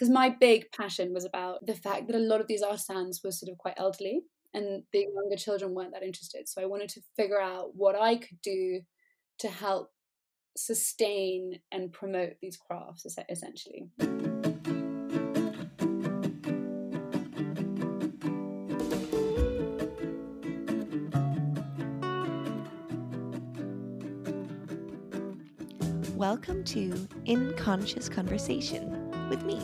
because my big passion was about the fact that a lot of these artisans were sort of quite elderly and the younger children weren't that interested. So I wanted to figure out what I could do to help sustain and promote these crafts essentially. Welcome to In Conscious Conversation with me,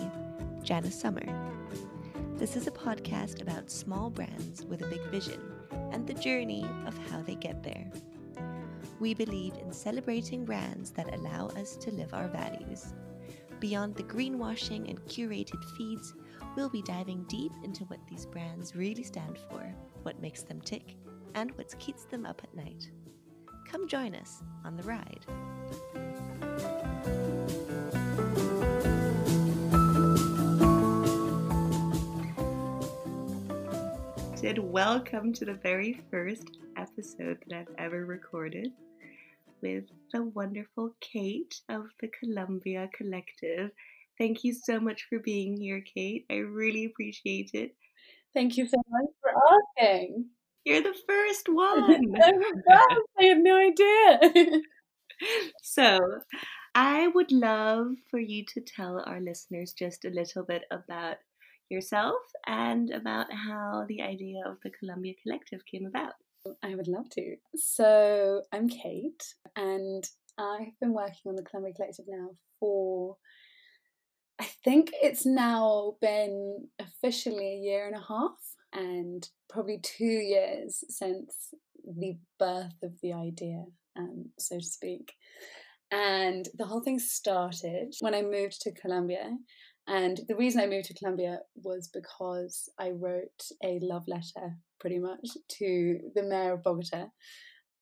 Janice Summer. This is a podcast about small brands with a big vision and the journey of how they get there. We believe in celebrating brands that allow us to live our values. Beyond the greenwashing and curated feeds, we'll be diving deep into what these brands really stand for, what makes them tick, and what keeps them up at night. Come join us on the ride. Said welcome to the very first episode that I've ever recorded with the wonderful Kate of the Colombia Collective. Thank you so much for being here, Kate. I really appreciate it. Thank you so much for asking. You're the first one. I had no idea. so, I would love for you to tell our listeners just a little bit about yourself and about how the idea of the Colombia Collective came about. I would love to. So, I'm Kate, and I've been working on the Colombia Collective now for, I think it's now been officially a year and a half, and probably two years since the birth of the idea, um, so to speak. And the whole thing started when I moved to Colombia. And the reason I moved to Colombia was because I wrote a love letter, pretty much, to the mayor of Bogota.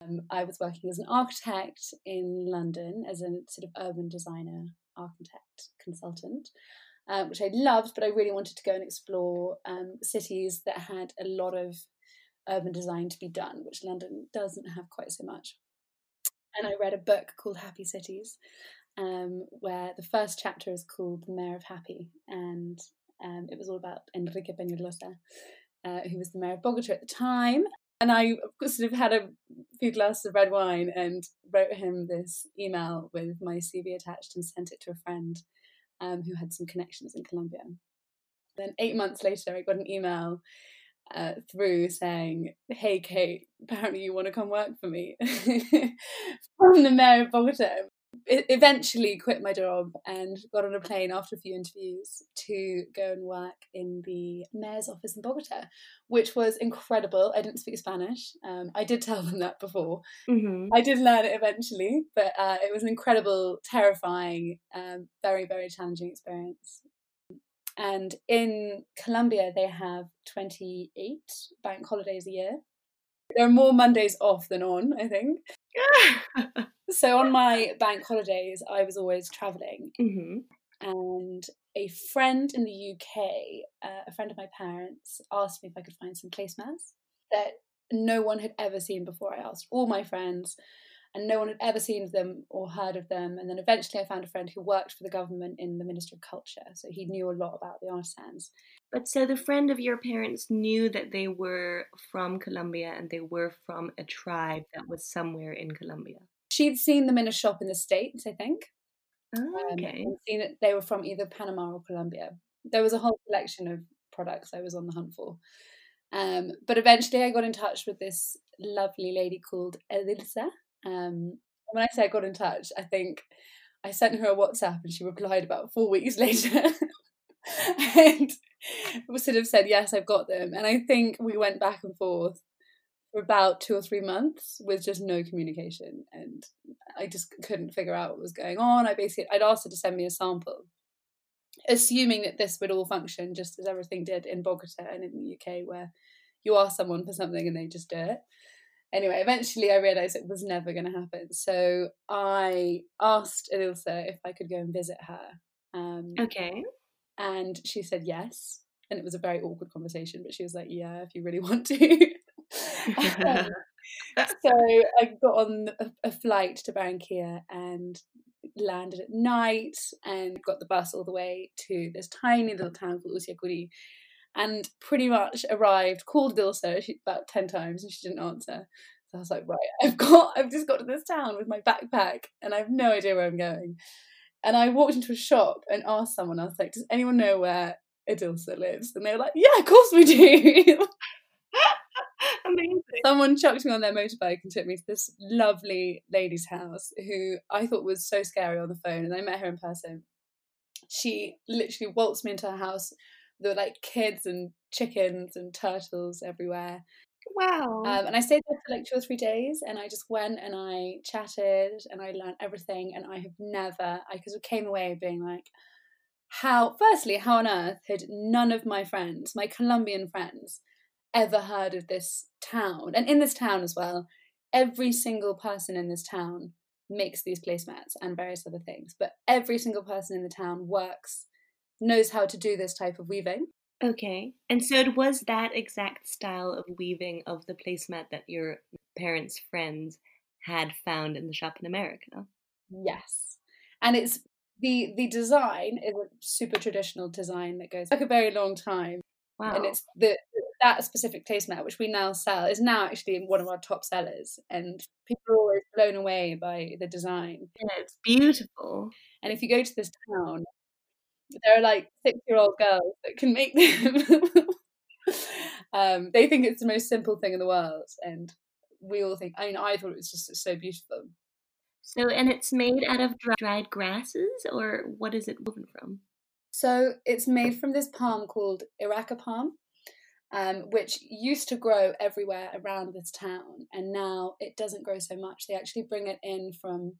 Um, I was working as an architect in London, as a sort of urban designer, architect, consultant, uh, which I loved, but I really wanted to go and explore um, cities that had a lot of urban design to be done, which London doesn't have quite so much and I read a book called Happy Cities, um, where the first chapter is called The Mayor of Happy, and um, it was all about Enrique Peñalosa, uh, who was the mayor of Bogota at the time. And I sort of had a few glasses of red wine and wrote him this email with my CV attached and sent it to a friend um, who had some connections in Colombia. Then eight months later, I got an email uh, through saying, "Hey Kate, apparently you want to come work for me," from the mayor of Bogota. Eventually quit my job and got on a plane after a few interviews to go and work in the mayor's office in Bogota, which was incredible. I didn't speak Spanish. Um, I did tell them that before. Mm-hmm. I did learn it eventually, but uh, it was an incredible, terrifying, um, very, very challenging experience. And in Colombia, they have 28 bank holidays a year. There are more Mondays off than on, I think. so on my bank holidays, I was always traveling. Mm-hmm. And a friend in the UK, uh, a friend of my parents, asked me if I could find some placemats that no one had ever seen before. I asked all my friends, and no one had ever seen them or heard of them. And then eventually I found a friend who worked for the government in the Ministry of Culture, so he knew a lot about the artisans. But so the friend of your parents knew that they were from Colombia and they were from a tribe that was somewhere in Colombia. She'd seen them in a shop in the States, I think. Oh, um, okay. Um, seen it, they were from either Panama or Colombia. There was a whole collection of products I was on the hunt for. Um, but eventually I got in touch with this lovely lady called Elisa. um, when I say I got in touch, I think I sent her a WhatsApp and she replied about four weeks later. and sort of said, Yes, I've got them. And I think we went back and forth for about two or three months with just no communication. And I just couldn't figure out what was going on. I basically I'd asked her to send me a sample, assuming that this would all function just as everything did in Bogota and in the UK, where you ask someone for something and they just do it anyway, eventually I realised it was never going to happen. So I asked Ilsa if I could go and visit her. Um, okay. And she said yes. And it was a very awkward conversation, but she was like, yeah, if you really want to. um, so I got on a, a, flight to Barranquilla and landed at night and got the bus all the way to this tiny little town called Usiacurí and pretty much arrived, called Dilsa about 10 times and she didn't answer. So I was like, right, I've got, I've just got to this town with my backpack and I have no idea where I'm going. And I walked into a shop and asked someone, I was like, does anyone know where Adilsa lives? And they were like, yeah, of course we do. Amazing. Someone chucked me on their motorbike and took me to this lovely lady's house who I thought was so scary on the phone. And I met her in person. She literally waltzed me into her house. There were like kids and chickens and turtles everywhere. Wow. Um, and I stayed there for like two or three days, and I just went and I chatted and I learned everything. And I have never, I came away being like, how? Firstly, how on earth had none of my friends, my Colombian friends, ever heard of this town? And in this town as well, every single person in this town makes these placemats and various other things. But every single person in the town works, knows how to do this type of weaving. Okay. And so it was that exact style of weaving of the placemat that your parents' friends had found in the shop in America. Yes. And it's the the design is a super traditional design that goes back a very long time. Wow. And it's the that specific placemat which we now sell is now actually one of our top sellers and people are always blown away by the design. yeah, it's beautiful. And if you go to this town, there are like six year old girls that can make them. um, they think it's the most simple thing in the world, and we all think. I mean, I thought it was just so beautiful. So, and it's made out of dry- dried grasses, or what is it woven from? So it's made from this palm called Iraca palm, um, which used to grow everywhere around this town, and now it doesn't grow so much. They actually bring it in from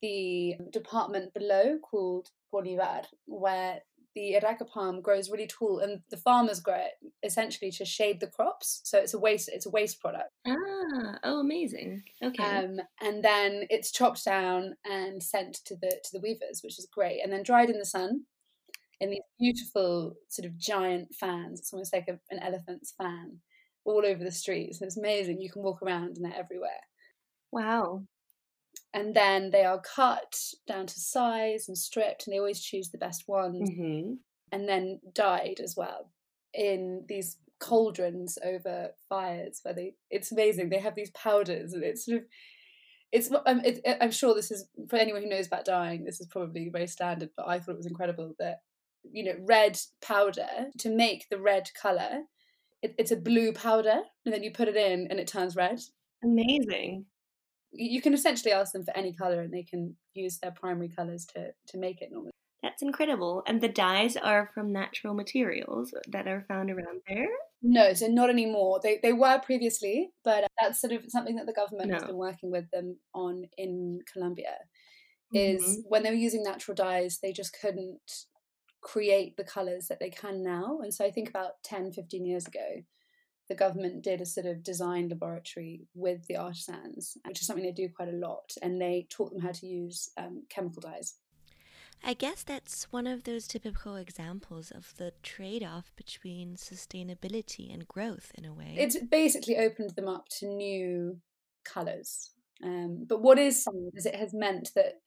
the department below called Bolivar, where the Iraca palm grows really tall, and the farmers grow it essentially to shade the crops. So it's a waste. It's a waste product. Ah, oh, amazing. Okay. Um, and then it's chopped down and sent to the to the weavers, which is great, and then dried in the sun in these beautiful sort of giant fans. It's almost like a, an elephant's fan all over the streets. And it's amazing. You can walk around and they're everywhere. wow. And then they are cut down to size and stripped, and they always choose the best ones, hmm and then dyed as well in these cauldrons over fires where they it's amazing they have these powders and it's sort of it's um, it, it- i'm sure this is for anyone who knows about dyeing this is probably very standard but i thought it was incredible that you know red powder to make the red color it, it's a blue powder and then you put it in and it turns red Amazing. You can essentially ask them for any color and they can use their primary colors to to make it normally That's incredible. And the dyes are from natural materials that are found around there? no so not anymore they they were previously but that's sort of something that the government has been working with them on in colombia is Mhm. when they were using natural dyes they just couldn't create the colors that they can now and so i think about 10 15 years ago the government did a sort of design laboratory with the artisans which is something they do quite a lot and they taught them how to use um, chemical dyes I guess that's one of those typical examples of the trade off between sustainability and growth in a way. it's basically opened them up to new colors um, but what is sad is it has meant that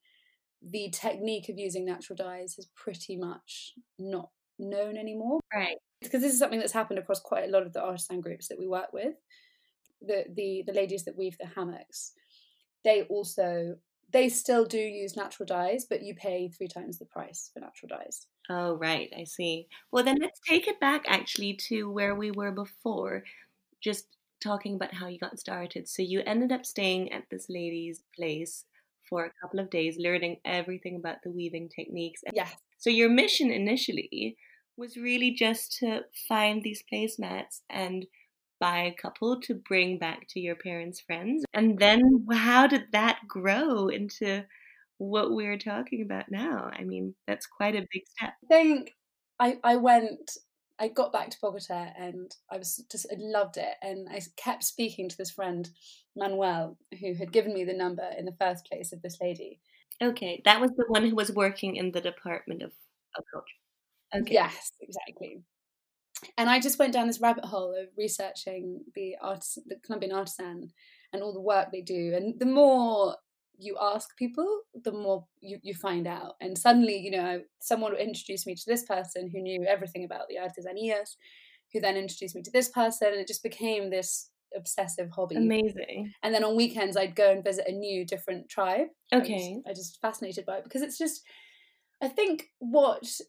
the technique of using natural dyes is pretty much not known anymore Right. Because this is something that's happened across quite a lot of the artisan groups that we work with. The the the ladies that weave the hammocks, they also they still do use natural dyes, but you pay three times the price for natural dyes. Oh, right. I see. Well, then let's take it back actually to where we were before, just talking about how you got started. So you ended up staying at this lady's place for a couple of days, learning everything about the weaving techniques. Yes, So your mission initially was really just to find these placemats and buy a couple to bring back to your parents' friends. And then how did that grow into what we're talking about now? I mean, that's quite a big step. I think I I went. I got back to Bogota and I was just I loved it, and I kept speaking to this friend Manuel who had given me the number in the first place of this lady. Okay, that was the one who was working in the Department of, of Culture. Okay. Yes, exactly. And I just went down this rabbit hole of researching the artis- the Colombian artisan and all the work they do. And the more you ask people, the more you, you find out. And suddenly, you know, someone introduced me to this person who knew everything about the artesanias, who then introduced me to this person, and it just became this obsessive hobby. Amazing. And then on weekends, I'd go and visit a new, different tribe. I was- Okay. I just fascinated by it because it's just, I think what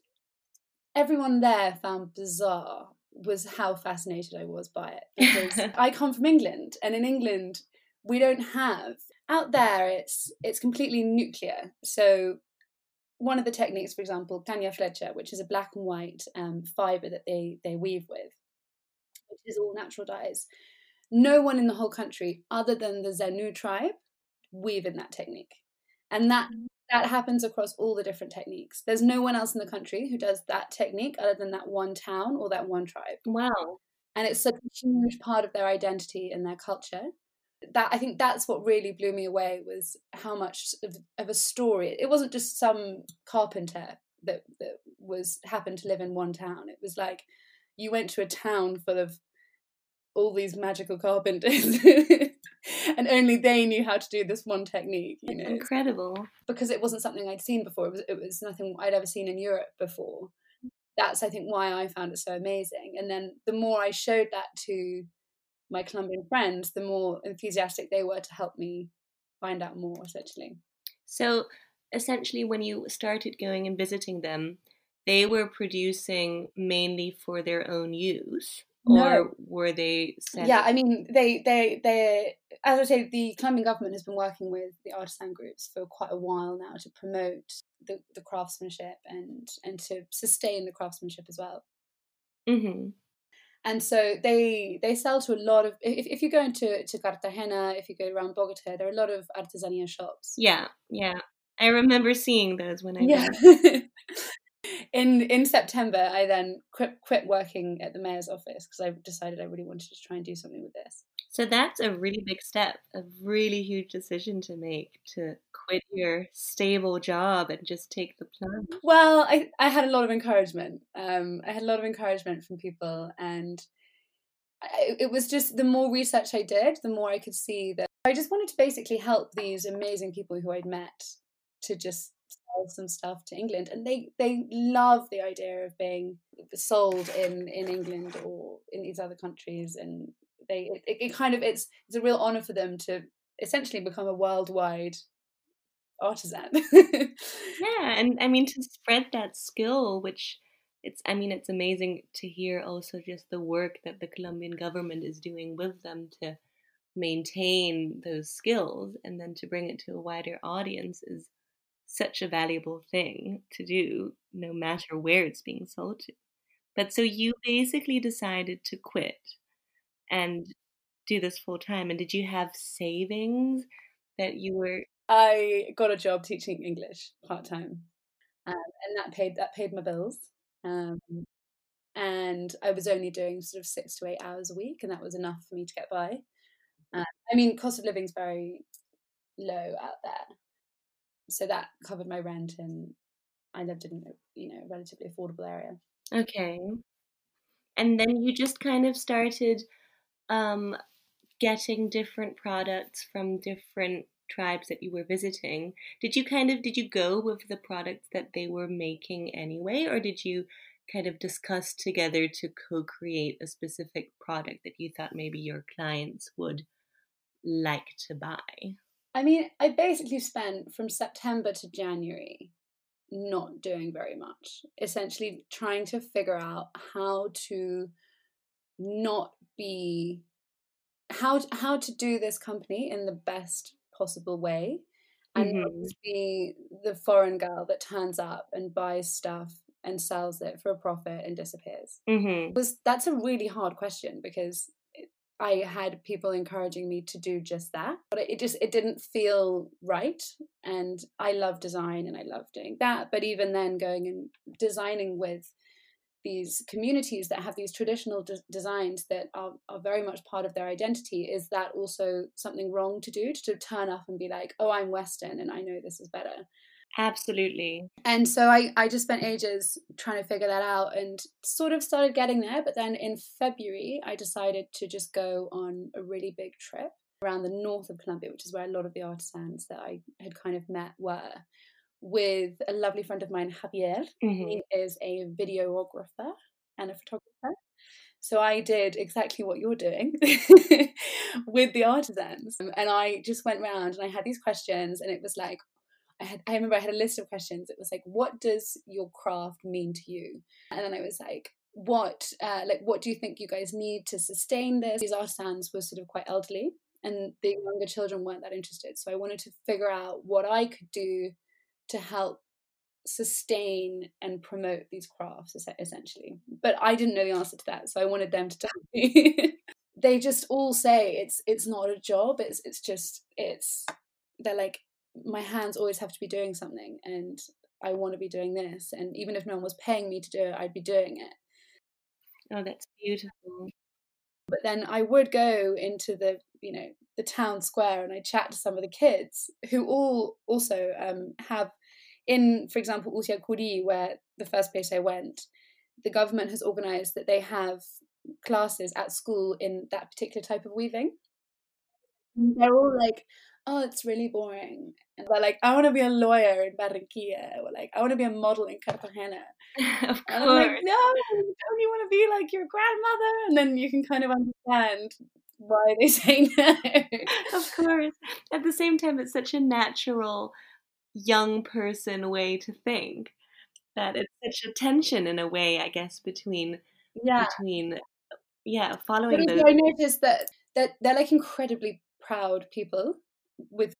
everyone there found bizarre was how fascinated I was by it because I come from England, and in England we don't have out there. It's it's completely nuclear. So one of the techniques, for example, caña flecha, which is a black and white um, fiber that they they weave with, which is all natural dyes. No one in the whole country, other than the Zenu tribe, weave in that technique, and that that happens across all the different techniques. There's no one else in the country who does that technique other than that one town or that one tribe. Wow. and it's such a huge part of their identity and their culture. That i think that's what really blew me away was how much of, of a story. It wasn't just some carpenter that that was happened to live in one town. It was like you went to a town full of all these magical carpenters and only they knew how to do this one technique you know Incredible. because it wasn't something I'd seen before. It was it was nothing I'd ever seen in Europe before. That's I think why I found it so amazing. And then the more I showed that to my Colombian friends, the more enthusiastic they were to help me find out more. Essentially, So essentially, when you started going and visiting them, they were producing mainly for their own use, No. or were they? Yeah. I mean, they they they as I say, the Colombian government has been working with the artisan groups for quite a while now to promote the, the craftsmanship and and to sustain the craftsmanship as well. hmm and so they they sell to a lot of if, if you go into to Cartagena if you go around Bogota there are a lot of artesania shops Yeah, yeah. I remember seeing those when I yeah. in in September I then quit quit working at the mayor's office because I decided I really wanted to try and do something with this So that's a really big step, a really huge decision to make to quit your stable job and just take the plunge. well I, I had a lot of encouragement um I had a lot of encouragement from people and I, it was just the more research I did the more I could see that I just wanted to basically help these amazing people who I'd met to just sell some stuff to England and they they love the idea of being sold in in England or in these other countries and they it, it kind of it's it's a real honor for them to essentially become a worldwide artisan. Yeah, and I mean to spread that skill, which it's I mean it's amazing to hear also just the work that the Colombian government is doing with them to maintain those skills and then to bring it to a wider audience is such a valuable thing to do no matter where it's being sold to. But so you basically decided to quit and do this full time and did you have savings that you were I got a job teaching English part time, um, and that paid that paid my bills. Um, and I was only doing sort of six to eight hours a week, and that was enough for me to get by. Uh, I mean, cost of living's very low out there, so that covered my rent, and I lived in a you know relatively affordable area. Okay. And then you just kind of started um, getting different products from different tribes that you were visiting. Did you kind of did you go with the products that they were making anyway, or did you kind of discuss together to co-create a specific product that you thought maybe your clients would like to buy? I mean, I basically spent from September to January not doing very much, essentially trying to figure out how to not be how how to do this company in the best possible way and not Mhm. just be the foreign girl that turns up and buys stuff and sells it for a profit and disappears Mm-hmm. was that's a really hard question because I had people encouraging me to do just that, but it just it didn't feel right. And I love design and I love doing that, but even then, going and designing with these communities that have these traditional de- designs that are, are very much part of their identity is that also something wrong to do to turn up and be like oh i'm western and i know this is better Absolutely. and so I, I just spent ages trying to figure that out and sort of started getting there. But then in February, I decided to just go on a really big trip around the north of Colombia, which is where a lot of the artisans that I had kind of met were, with a lovely friend of mine, Javier. Mm-hmm. He is a videographer and a photographer. So I did exactly what you're doing with the artisans. And I just went around and I had these questions, and it was like, I had I remember I had a list of questions. It was like, what does your craft mean to you? And then I was like, what uh, like what do you think you guys need to sustain this? These artisans were sort of quite elderly and the younger children weren't that interested. So I wanted to figure out what I could do to help sustain and promote these crafts essentially. But I didn't know the answer to that, so I wanted them to tell me. they just all say it's it's not a job. It's it's just it's they're like my hands always have to be doing something and I want to be doing this and even if no one was paying me to do it, I'd be doing it. Oh, that's beautiful. But then I would go into the, you know, the town square and I chat to some of the kids who all also um, have in, for example, Usiacurí, where the first place I went, the government has organized that they have classes at school in that particular type of weaving. They're all like, oh, it's really boring. And they're like, I want to be a lawyer in Barranquilla, or like, I want to be a model in Cartagena. of And I'm like, course. no, don't you want to be like your grandmother? And then you can kind of understand why they say no. of course. At the same time, it's such a natural young person way to think that it's such a tension in a way, I guess, between Yeah. between yeah following also those. I noticed that that they're like incredibly proud people with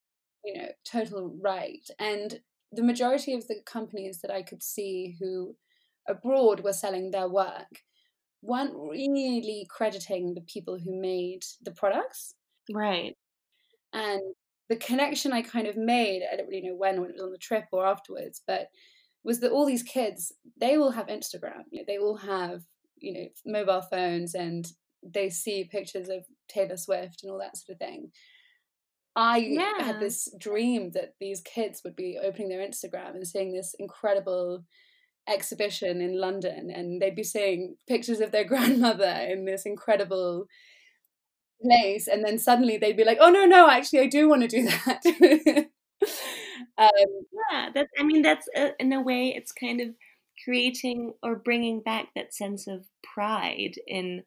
you know total right, and the majority of the companies that I could see who abroad were selling their work weren't really crediting the people who made the products Right. and the connection I kind of made, I don't really know when, when it was on the trip or afterwards, but was that all these kids, they all have Instagram. You know, they all have, you know, mobile phones and they see pictures of Taylor Swift and all that sort of thing. I Yeah. had this dream that these kids would be opening their Instagram and seeing this incredible exhibition in London and they'd be seeing pictures of their grandmother in this incredible place and then suddenly they'd be like oh no no actually i do want to do that um, Yeah, that's. I mean, that's uh, in a way, it's kind of creating or bringing back that sense of pride in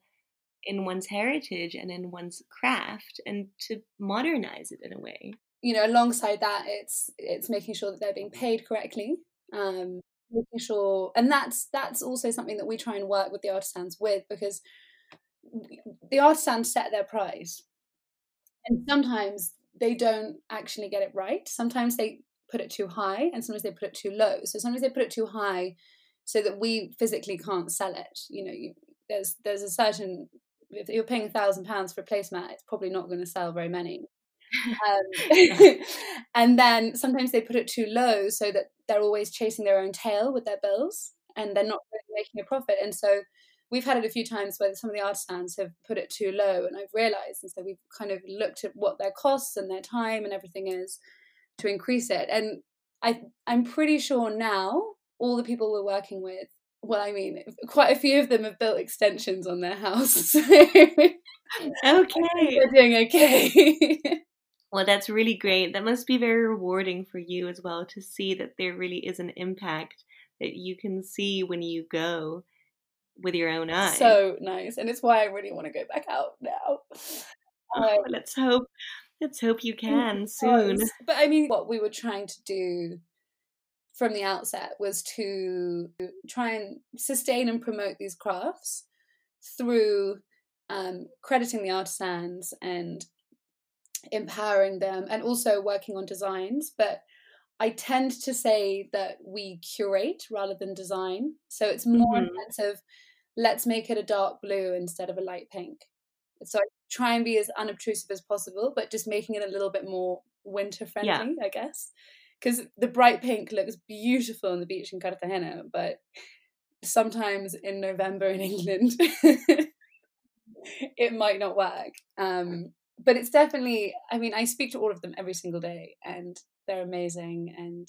in one's heritage and in one's craft, and to modernize it in a way. you know alongside that it's it's making sure that they're being paid correctly um making sure and that's that's also something that we try and work with the artisans with because the artisans set their price. And sometimes they don't actually get it right. Sometimes they put it too high and sometimes they put it too low. So sometimes they put it too high so that we physically can't sell it. You know you, there's there's a certain if you're paying a thousand pounds for a placemat it's probably not going to sell very many. Um, and then sometimes they put it too low so that they're always chasing their own tail with their bills and they're not really making a profit. And so we've had it a few times where some of the artisans have put it too low and i've realized and so we've kind of looked at what their costs and their time and everything is to increase it. And i i'm pretty sure now all the people we're working with well i mean quite a few of them have built extensions on their house so Okay. they're doing okay Well, that's really great. That must be very rewarding for you as well to see that there really is an impact that you can see when you go with your own eyes. so nice and it's why i really want to go back out now Oh, Um, let's hope. Let's hope you can soon. but i mean what we were trying to do from the outset was to try and sustain and promote these crafts through um, crediting the artisans and empowering them and also working on designs but i tend to say that we curate rather than design. So it's more Mhm. sense of let's make it a dark blue instead of a light pink. So I try and be as unobtrusive as possible but just making it a little bit more winter friendly i guess because the bright pink looks beautiful on the beach in cartagena but sometimes in november in england it might not work. Um but it's definitely i mean i speak to all of them every single day and they're amazing and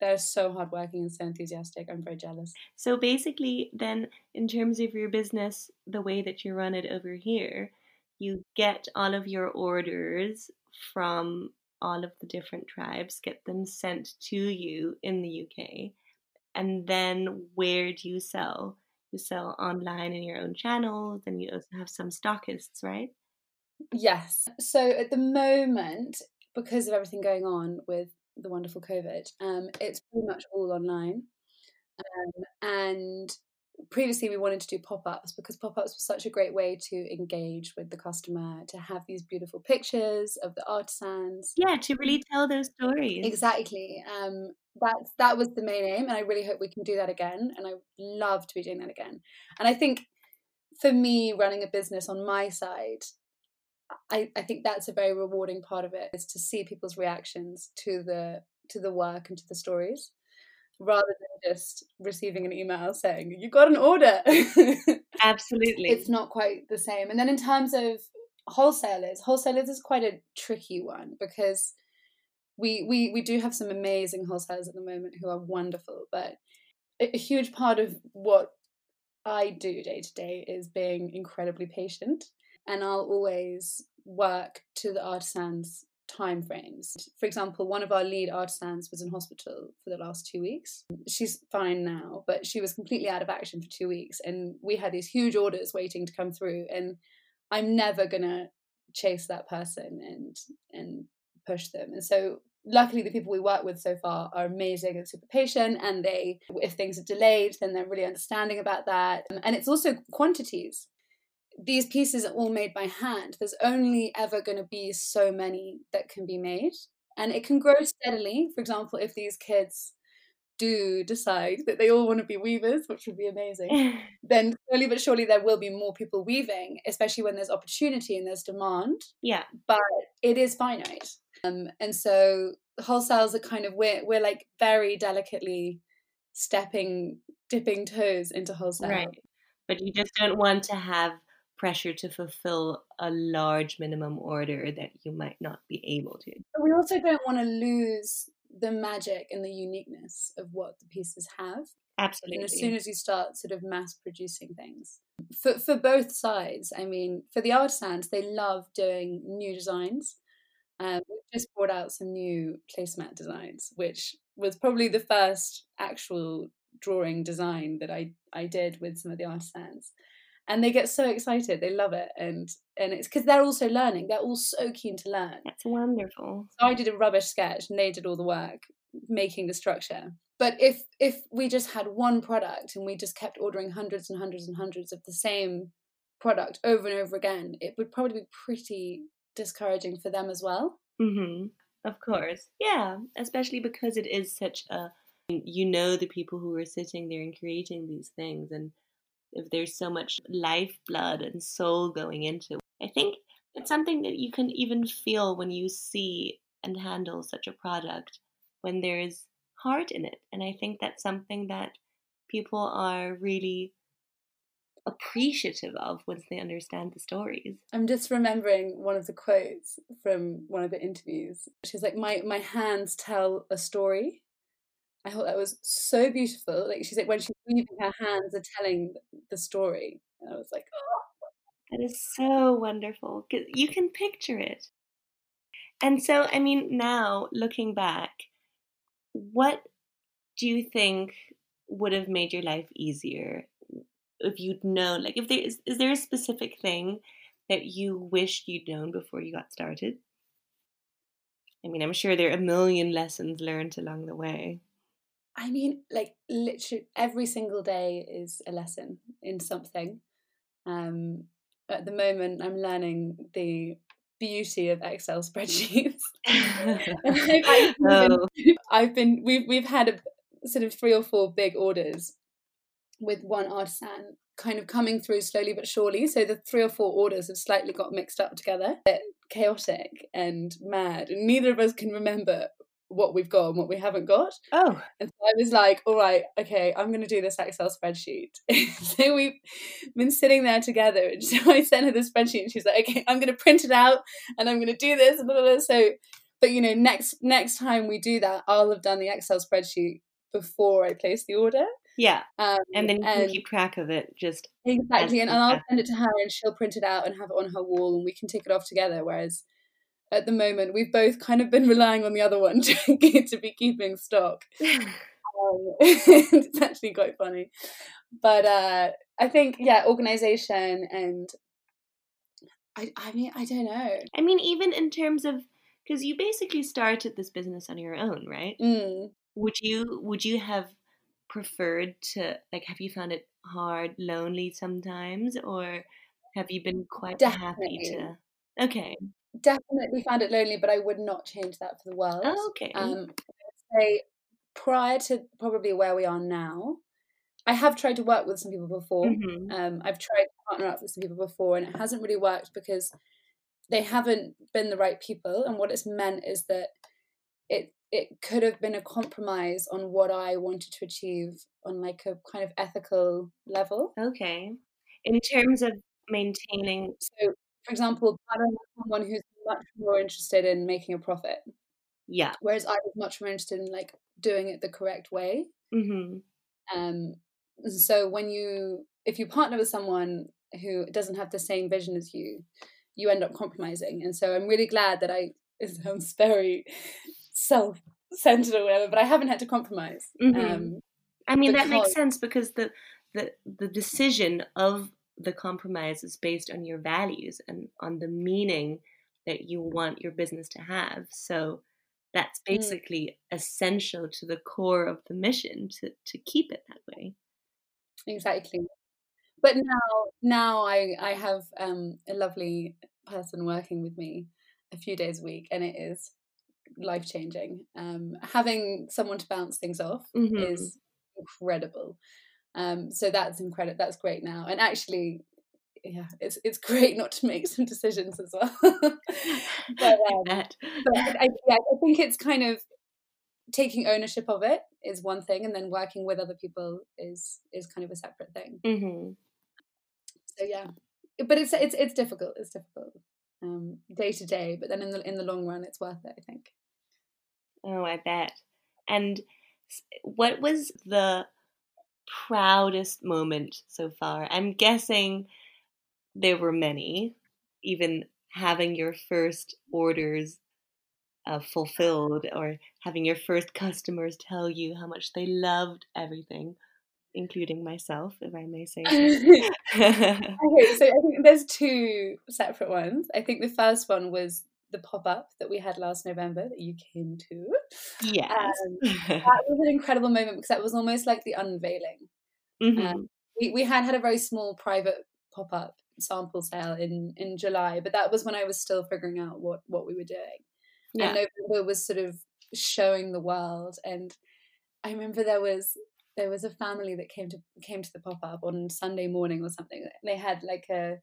they're so hardworking and so enthusiastic. I'm very jealous. So basically, then, in terms of your business, the way that you run it over here, you get all of your orders from all of the different tribes, get them sent to you in the UK, and then where do you sell? You sell online in your own channels, and you also have some stockists, right? Yes. So at the moment, because of everything going on with the wonderful COVID, um, it's pretty much all online. Um, and previously we wanted to do pop-ups because pop-ups was such a great way to engage with the customer to have these beautiful pictures of the artisans. Yeah to really tell those stories. Exactly um that's that was the main aim and i really hope we can do that again and i love to be doing that again. And i think for me running a business on my side I, I think that's a very rewarding part of it is to see people's reactions to the to the work and to the stories rather than just receiving an email saying you got an order. Absolutely. It's not quite the same. And then in terms of wholesalers wholesalers is quite a tricky one because we we we do have some amazing wholesalers at the moment who are wonderful but a, a huge part of what i do day to day is being incredibly patient and I'll always work to the artisan's time frames. For example, one of our lead artisans was in hospital for the last two weeks. She's fine now, but she was completely out of action for two weeks, and we had these huge orders waiting to come through. And I'm never gonna chase that person and and push them. And so luckily the people we work with so far are amazing and super patient and they if things are delayed then they're really understanding about that and it's also quantities these pieces are all made by hand. There's only ever going to be so many that can be made. And it can grow steadily. For example, if these kids do decide that they all want to be weavers, which would be amazing, then slowly but surely there will be more people weaving, especially when there's opportunity and there's demand. Yeah. But it is finite. Um, and so wholesales are kind of, we're, we're like very delicately stepping, dipping toes into wholesale. Right. But you just don't want to have pressure to fulfill a large minimum order that you might not be able to. we also don't want to lose the magic and the uniqueness of what the pieces have. Absolutely. And as soon as you start sort of mass producing things. For for both sides, I mean, for the artisans, they love doing new designs. Um, we've just brought out some new placemat designs, which was probably the first actual drawing design that I, I did with some of the artisans and they get so excited they love it and and it's because they're also learning they're all so keen to learn. That's wonderful. So i did a rubbish sketch and they did all the work making the structure. But if if we just had one product and we just kept ordering hundreds and hundreds and hundreds of the same product over and over again it would probably be pretty discouraging for them as well. Mm-hmm. of course. Yeah especially because it is such a you know the people who are sitting there and creating these things and if there's so much lifeblood and soul going into it. I think it's something that you can even feel when you see and handle such a product when there's heart in it. And I think that's something that people are really appreciative of once they understand the stories. I'm just remembering one of the quotes from one of the interviews. She's like, My my hands tell a story. I thought that was so beautiful. Like she's like when she's Mm. weaving, her hands are telling the story. And I was like, oh. That is so wonderful. You can picture it. And so, I mean, now looking back, what do you think would have made your life easier if you'd known? Like, if there is, is there a specific thing that you wished you'd known before you got started? I mean, I'm sure there are a million lessons learned along the way. I mean, like literally every single day is a lesson in something. Um, at the moment, I'm learning the beauty of Excel spreadsheets. I've, oh. been, I've been we've we've had a sort of three or four big orders with one artisan kind of coming through slowly but surely. So the three or four orders have slightly got mixed up together, chaotic and mad, and neither of us can remember what we've got and what we haven't got. Oh. And so I was like, all right, okay, I'm going to do this Excel spreadsheet. so we've been sitting there together. And so I sent her the spreadsheet and she's like, okay, I'm going to print it out and I'm going to do this. Blah, blah, blah. So, but you know, next, next time we do that, I'll have done the Excel spreadsheet before I place the order. Yeah. Um, and then you can keep track of it just exactly. And, and I'll send it to her and she'll print it out and have it on her wall and we can take it off together. Whereas at the moment, we've both kind of been relying on the other one to, to be keeping stock. Um, it's actually quite funny. But uh, I think, yeah, organization and I, I mean, I don't know. I mean, even in terms of because you basically started this business on your own, right? Mm. Would you would you have preferred to like have you found it hard, lonely sometimes, or have you been quite Definitely. happy to? Okay. Definitely found it lonely, but I would not change that for the world. Oh, okay. Um, say prior to probably where we are now, I have tried to work with some people before. Mhm. Um, I've tried to partner up with some people before, and it hasn't really worked because they haven't been the right people. And what it's meant is that it it could have been a compromise on what I wanted to achieve on like a kind of ethical level. Okay. In terms of maintaining So, for example, partnering with someone who's much more interested in making a profit, yeah. whereas I was much more interested in like doing it the correct way. Mhm. Um, so when you if you partner with someone who doesn't have the same vision as you, you end up compromising. And so I'm really glad that I it sounds very self centered or whatever, but I haven't had to compromise. Mhm. Um, I mean that makes sense because the the the decision of the compromise is based on your values and on the meaning that you want your business to have. So that's Mm. basically essential to the core of the mission to to keep it that way. exactly. But now now I I have um, a lovely person working with me a few days a week, and it is life changing. Um, having someone to bounce things off Mhm. is incredible. Um, so that's incredible. That's great now. And actually, yeah, it's it's great not to make some decisions as well. but I um, bet. but I, I, yeah, I think it's kind of taking ownership of it is one thing, and then working with other people is is kind of a separate thing. hmm So yeah, but it's it's it's difficult. It's difficult um, day to day, but then in the in the long run, it's worth it. I think. Oh, I bet. And what was the proudest moment so far? I'm guessing there were many, even having your first orders uh, fulfilled or having your first customers tell you how much they loved everything, including myself, if I may say so. Okay, so I think there's two separate ones. I think the first one was the pop up that we had last November that you came to. yes. Um, that was an incredible moment because that was almost like the unveiling. Mhm. We we had had a very small private pop up sample sale in in July, but that was when I was still figuring out what what we were doing. yeah. And November was sort of showing the world. And I remember there was there was a family that came to came to the pop up on Sunday morning or something. They had like a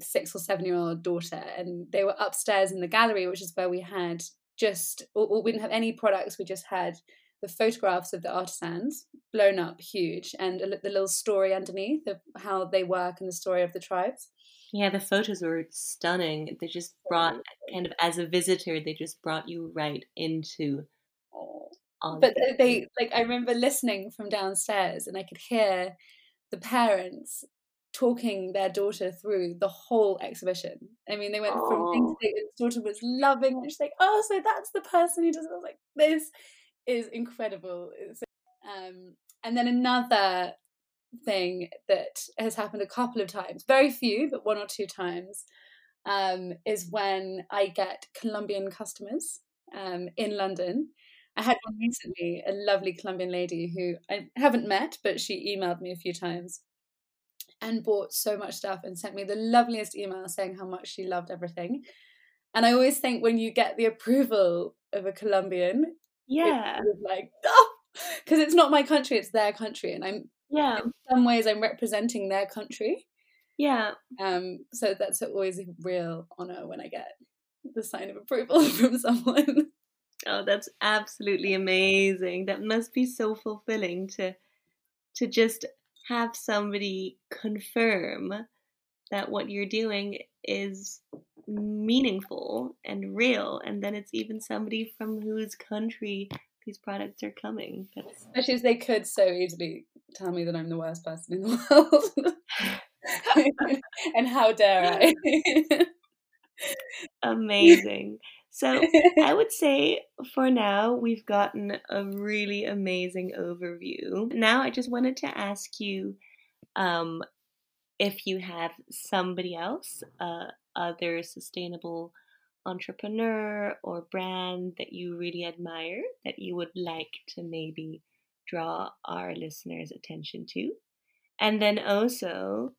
six or seven year old daughter, and they were upstairs in the gallery, which is where we had just we didn't have any products. We just had the photographs of the artisans blown up huge and a, the little story underneath of how they work and the story of the tribes Yeah, the photos were stunning. They just brought kind of as a visitor, they just brought you right into but it. they like i remember listening from downstairs and i could hear the parents talking their daughter through the whole exhibition i mean they went from thing to Oh. thing and his daughter was loving and she's like oh so that's the person who does it I was like this is incredible It's- um and then another thing that has happened a couple of times very few but one or two times um is when i get colombian customers um in london I had one recently, a lovely Colombian lady who I haven't met, but she emailed me a few times and bought so much stuff and sent me the loveliest email saying how much she loved everything. And I always think when you get the approval of a Colombian, Yeah, like, oh, because it's not my country, it's their country. And I'm, yeah, in some ways, I'm representing their country. yeah. Um, so that's always a real honor when I get the sign of approval from someone. Oh, that's absolutely amazing. That must be so fulfilling to to just have somebody confirm that what you're doing is meaningful and real and then it's even somebody from whose country these products are coming. That's especially as they could so easily tell me that I'm the worst person in the world. and how dare I? Amazing. So I would say for now we've gotten a really amazing overview. Now I just wanted to ask you um, if you have somebody else, uh, other sustainable entrepreneur or brand that you really admire that you would like to maybe draw our listeners' attention to. And then also,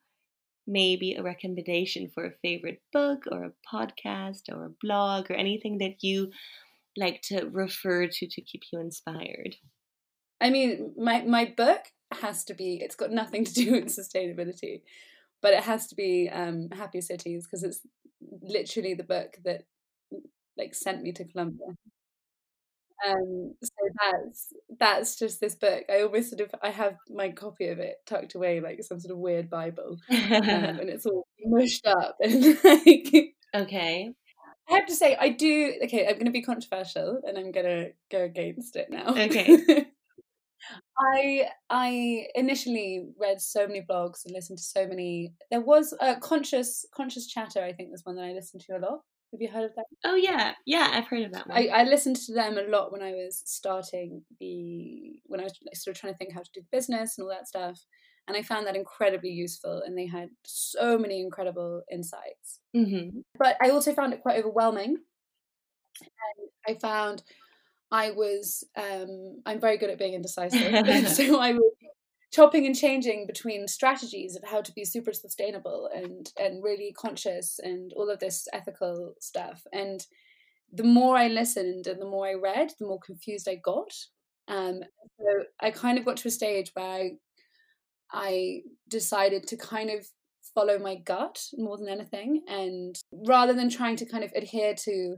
maybe a recommendation for a favorite book or a podcast or a blog or anything that you like to refer to to keep you inspired? I mean, my, my book has to be, it's got nothing to do with sustainability, but it has to be um, Happier Cities because it's literally the book that like sent me to Colombia. Um, so that's that's just this book. I always sort of I have my copy of it tucked away like some sort of weird Bible, um, and it's all mushed up and like. Okay. I have to say I do. Okay, I'm going to be controversial, and I'm going to go against it now. Okay. I I initially read so many blogs and listened to so many. There was a conscious conscious chatter. I think was one that I listened to a lot. Have you heard of that? Oh yeah, yeah, I've heard of that one. I, I listened to them a lot when I was starting the when I was sort of trying to think how to do the business and all that stuff, and I found that incredibly useful. And they had so many incredible insights. Mm-hmm. But I also found it quite overwhelming. And I found I was um, I'm very good at being indecisive, so I was chopping and changing between strategies of how to be super sustainable and and really conscious and all of this ethical stuff. And the more i listened and the more i read the more confused i got. Um, so i kind of got to a stage where I, I decided to kind of follow my gut more than anything. And rather than trying to kind of adhere to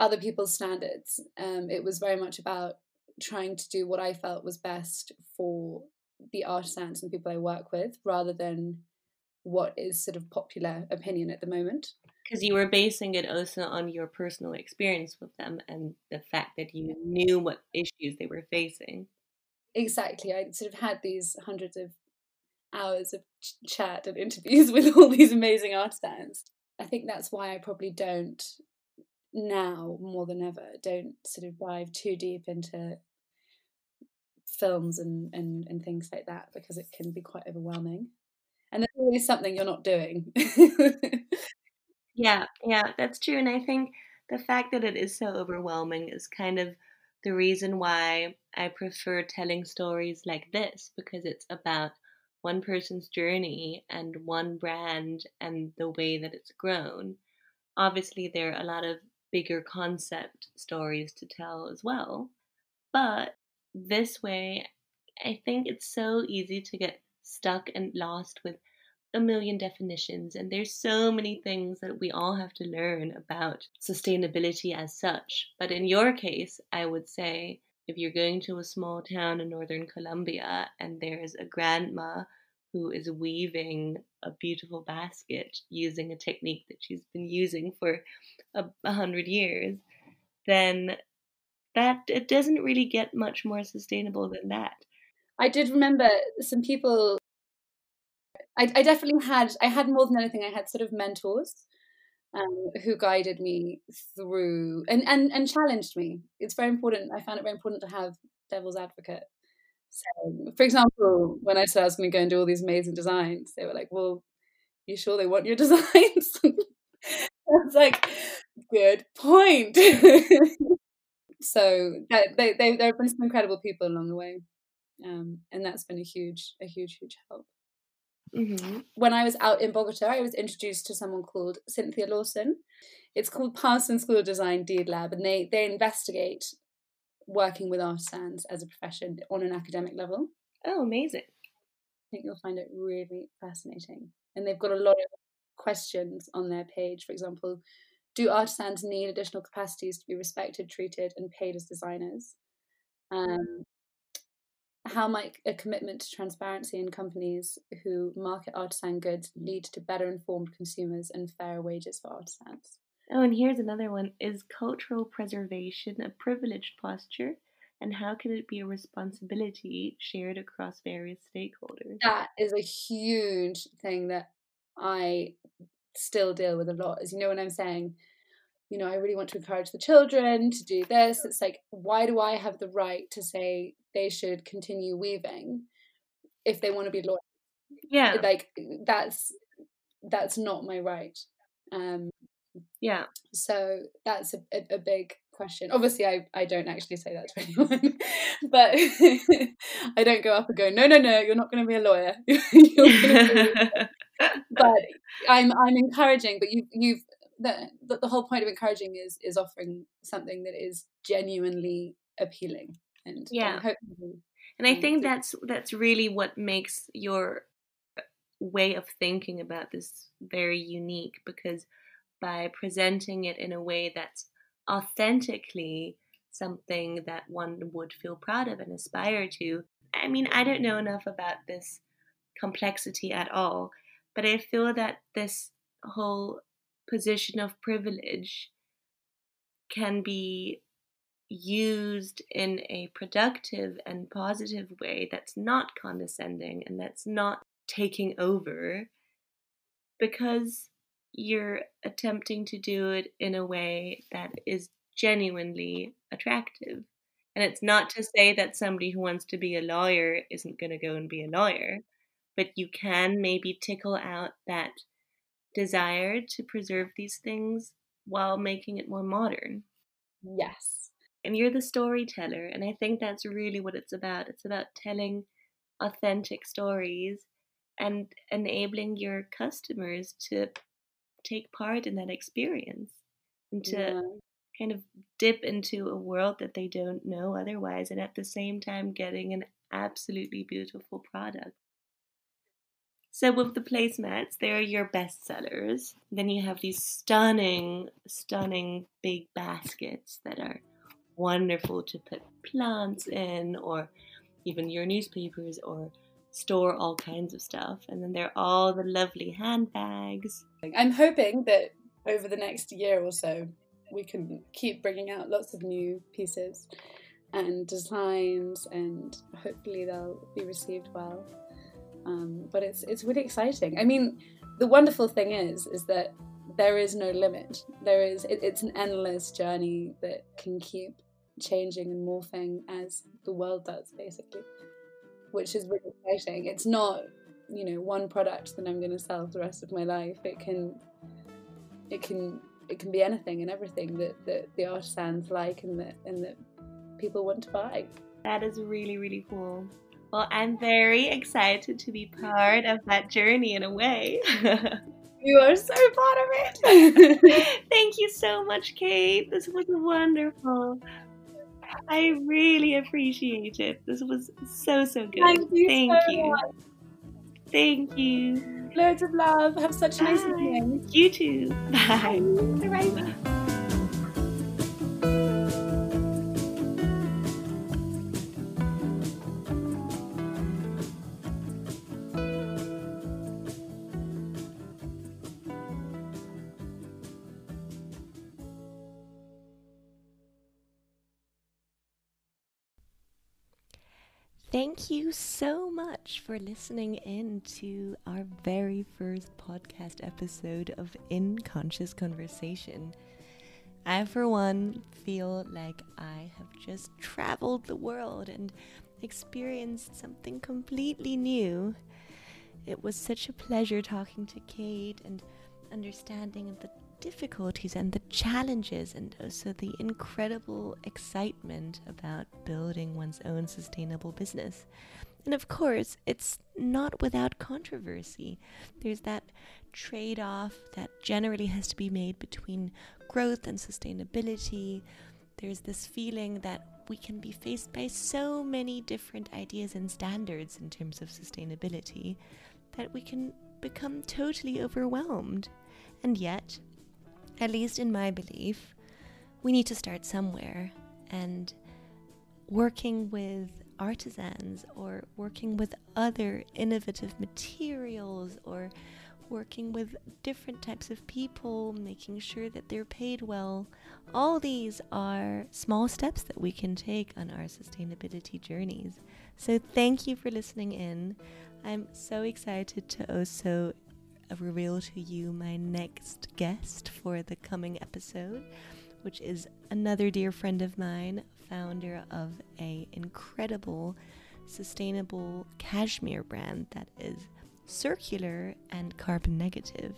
other people's standards um, it was very much about trying to do what i felt was best for the artisans and people I work with rather than what is sort of popular opinion at the moment. Because you were basing it also on your personal experience with them and the fact that you knew what issues they were facing. Exactly. I sort of had these hundreds of hours of ch- chat and interviews with all these amazing artisans. I think that's why I probably don't now more than ever don't sort of dive too deep into films and, and, and things like that because it can be quite overwhelming. And there's always something you're not doing. yeah, yeah, that's true. And I think the fact that it is so overwhelming is kind of the reason why I prefer telling stories like this because it's about one person's journey and one brand and the way that it's grown. Obviously, there are a lot of bigger concept stories to tell as well, but this way, I think it's so easy to get stuck and lost with a million definitions, and there's so many things that we all have to learn about sustainability as such. But in your case, I would say if you're going to a small town in northern Colombia and there's a grandma who is weaving a beautiful basket using a technique that she's been using for a, a hundred years, then that it doesn't really get much more sustainable than that. I did remember some people. I, I definitely had. I had more than anything. I had sort of mentors um, who guided me through and, and and challenged me. It's very important. I found it very important to have devil's advocate. So, for example, when I said I was going to go and do all these amazing designs, they were like, "Well, you sure they want your designs?" I was like, "Good point." so that, they, they there have been some incredible people along the way um, and that's been a huge a huge huge help mm-hmm. when i was out in bogota i was introduced to someone called cynthia lawson it's called parsons school of design DESIS lab and they they investigate working with artisans as a profession on an academic level oh amazing i think you'll find it really fascinating and they've got a lot of questions on their page for example do artisans need additional capacities to be respected, treated, and paid as designers? Um, how might a commitment to transparency in companies who market artisan goods lead to better informed consumers and fairer wages for artisans? Oh, and here's another one Is cultural preservation a privileged posture? and how can it be a responsibility shared across various stakeholders? That is a huge thing that I still deal with a lot. As you know, when I'm saying, you know, I really want to encourage the children to do this, it's like, why do I have the right to say they should continue weaving if they want to be lawyers? Yeah. Like, that's that's not my right. Um, yeah. So that's a, a, a, big question. Obviously, I, I don't actually say that to anyone, but I don't go up and go, no, no, no, you're not going to be a lawyer. but I'm I'm encouraging. But you you've the, the whole point of encouraging is is offering something that is genuinely appealing and yeah. And, and I think that's that's really what makes your uh, way of thinking about this very unique because by presenting it in a way that's authentically something that one would feel proud of and aspire to. I mean, I don't know enough about this complexity at all, but I feel that this whole position of privilege can be used in a productive and positive way that's not condescending and that's not taking over because you're attempting to do it in a way that is genuinely attractive. And it's not to say that somebody who wants to be a lawyer isn't going to go and be a lawyer, but you can maybe tickle out that desire to preserve these things while making it more modern. Yes. And you're the storyteller, and I think that's really what it's about. It's about telling authentic stories and enabling your customers to take part in that experience and to yeah. kind of dip into a world that they don't know otherwise and at the same time getting an absolutely beautiful product. So with the placemats, they're your best sellers. Then you have these stunning, stunning big baskets that are wonderful to put plants in or even your newspapers or store all kinds of stuff. And then there are all the lovely handbags. I'm hoping that over the next year or so, we can keep bringing out lots of new pieces and designs, and hopefully they'll be received well. Um, but it's it's really exciting. I mean, the wonderful thing is is that there is no limit. There is it, it's an endless journey that can keep changing and morphing as the world does, basically which is really exciting. It's not, you know, one product that I'm going to sell for the rest of my life. It can, it can, it can be anything and everything that, that the artisans like and that and that people want to buy. That is really really cool. Well, I'm very excited to be part of that journey in a way. you are so part of it. Thank you so much, Kate. This was wonderful. I really appreciate it. This was so, so good. Thank you. Thank so you. Much. Thank you. Loads of love. Have such a nice evening. You too. Bye. Bye. Bye. Thank you so much for listening in to our very first podcast episode of In Conscious Conversation. I, for one, feel like I have just traveled the world and experienced something completely new. It was such a pleasure talking to Kate and understanding the difficulties and the challenges, and also the incredible excitement about building one's own sustainable business. And of course, it's not without controversy. There's that trade off that generally has to be made between growth and sustainability. There's this feeling that we can be faced by so many different ideas and standards in terms of sustainability that we can become totally overwhelmed. And yet, at least in my belief, we need to start somewhere. And working with artisans or working with other innovative materials or working with different types of people, making sure that they're paid well. All these are small steps that we can take on our sustainability journeys. So, thank you for listening in. I'm so excited to also reveal to you my next guest for the coming episode, which is another dear friend of mine, founder of a incredible sustainable cashmere brand that is circular and carbon negative.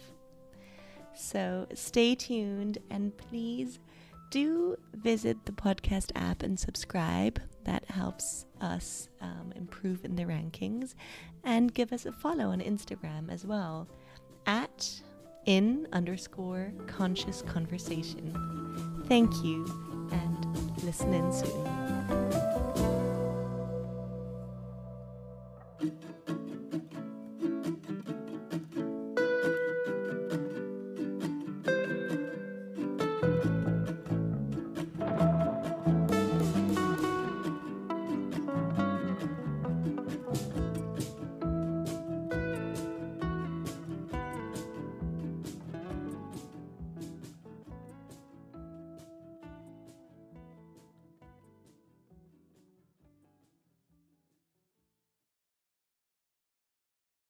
So stay tuned and please do visit the podcast app and subscribe. That helps us um, improve in the rankings. And give us a follow on Instagram as well at in underscore conscious conversation. Thank you and listen in soon.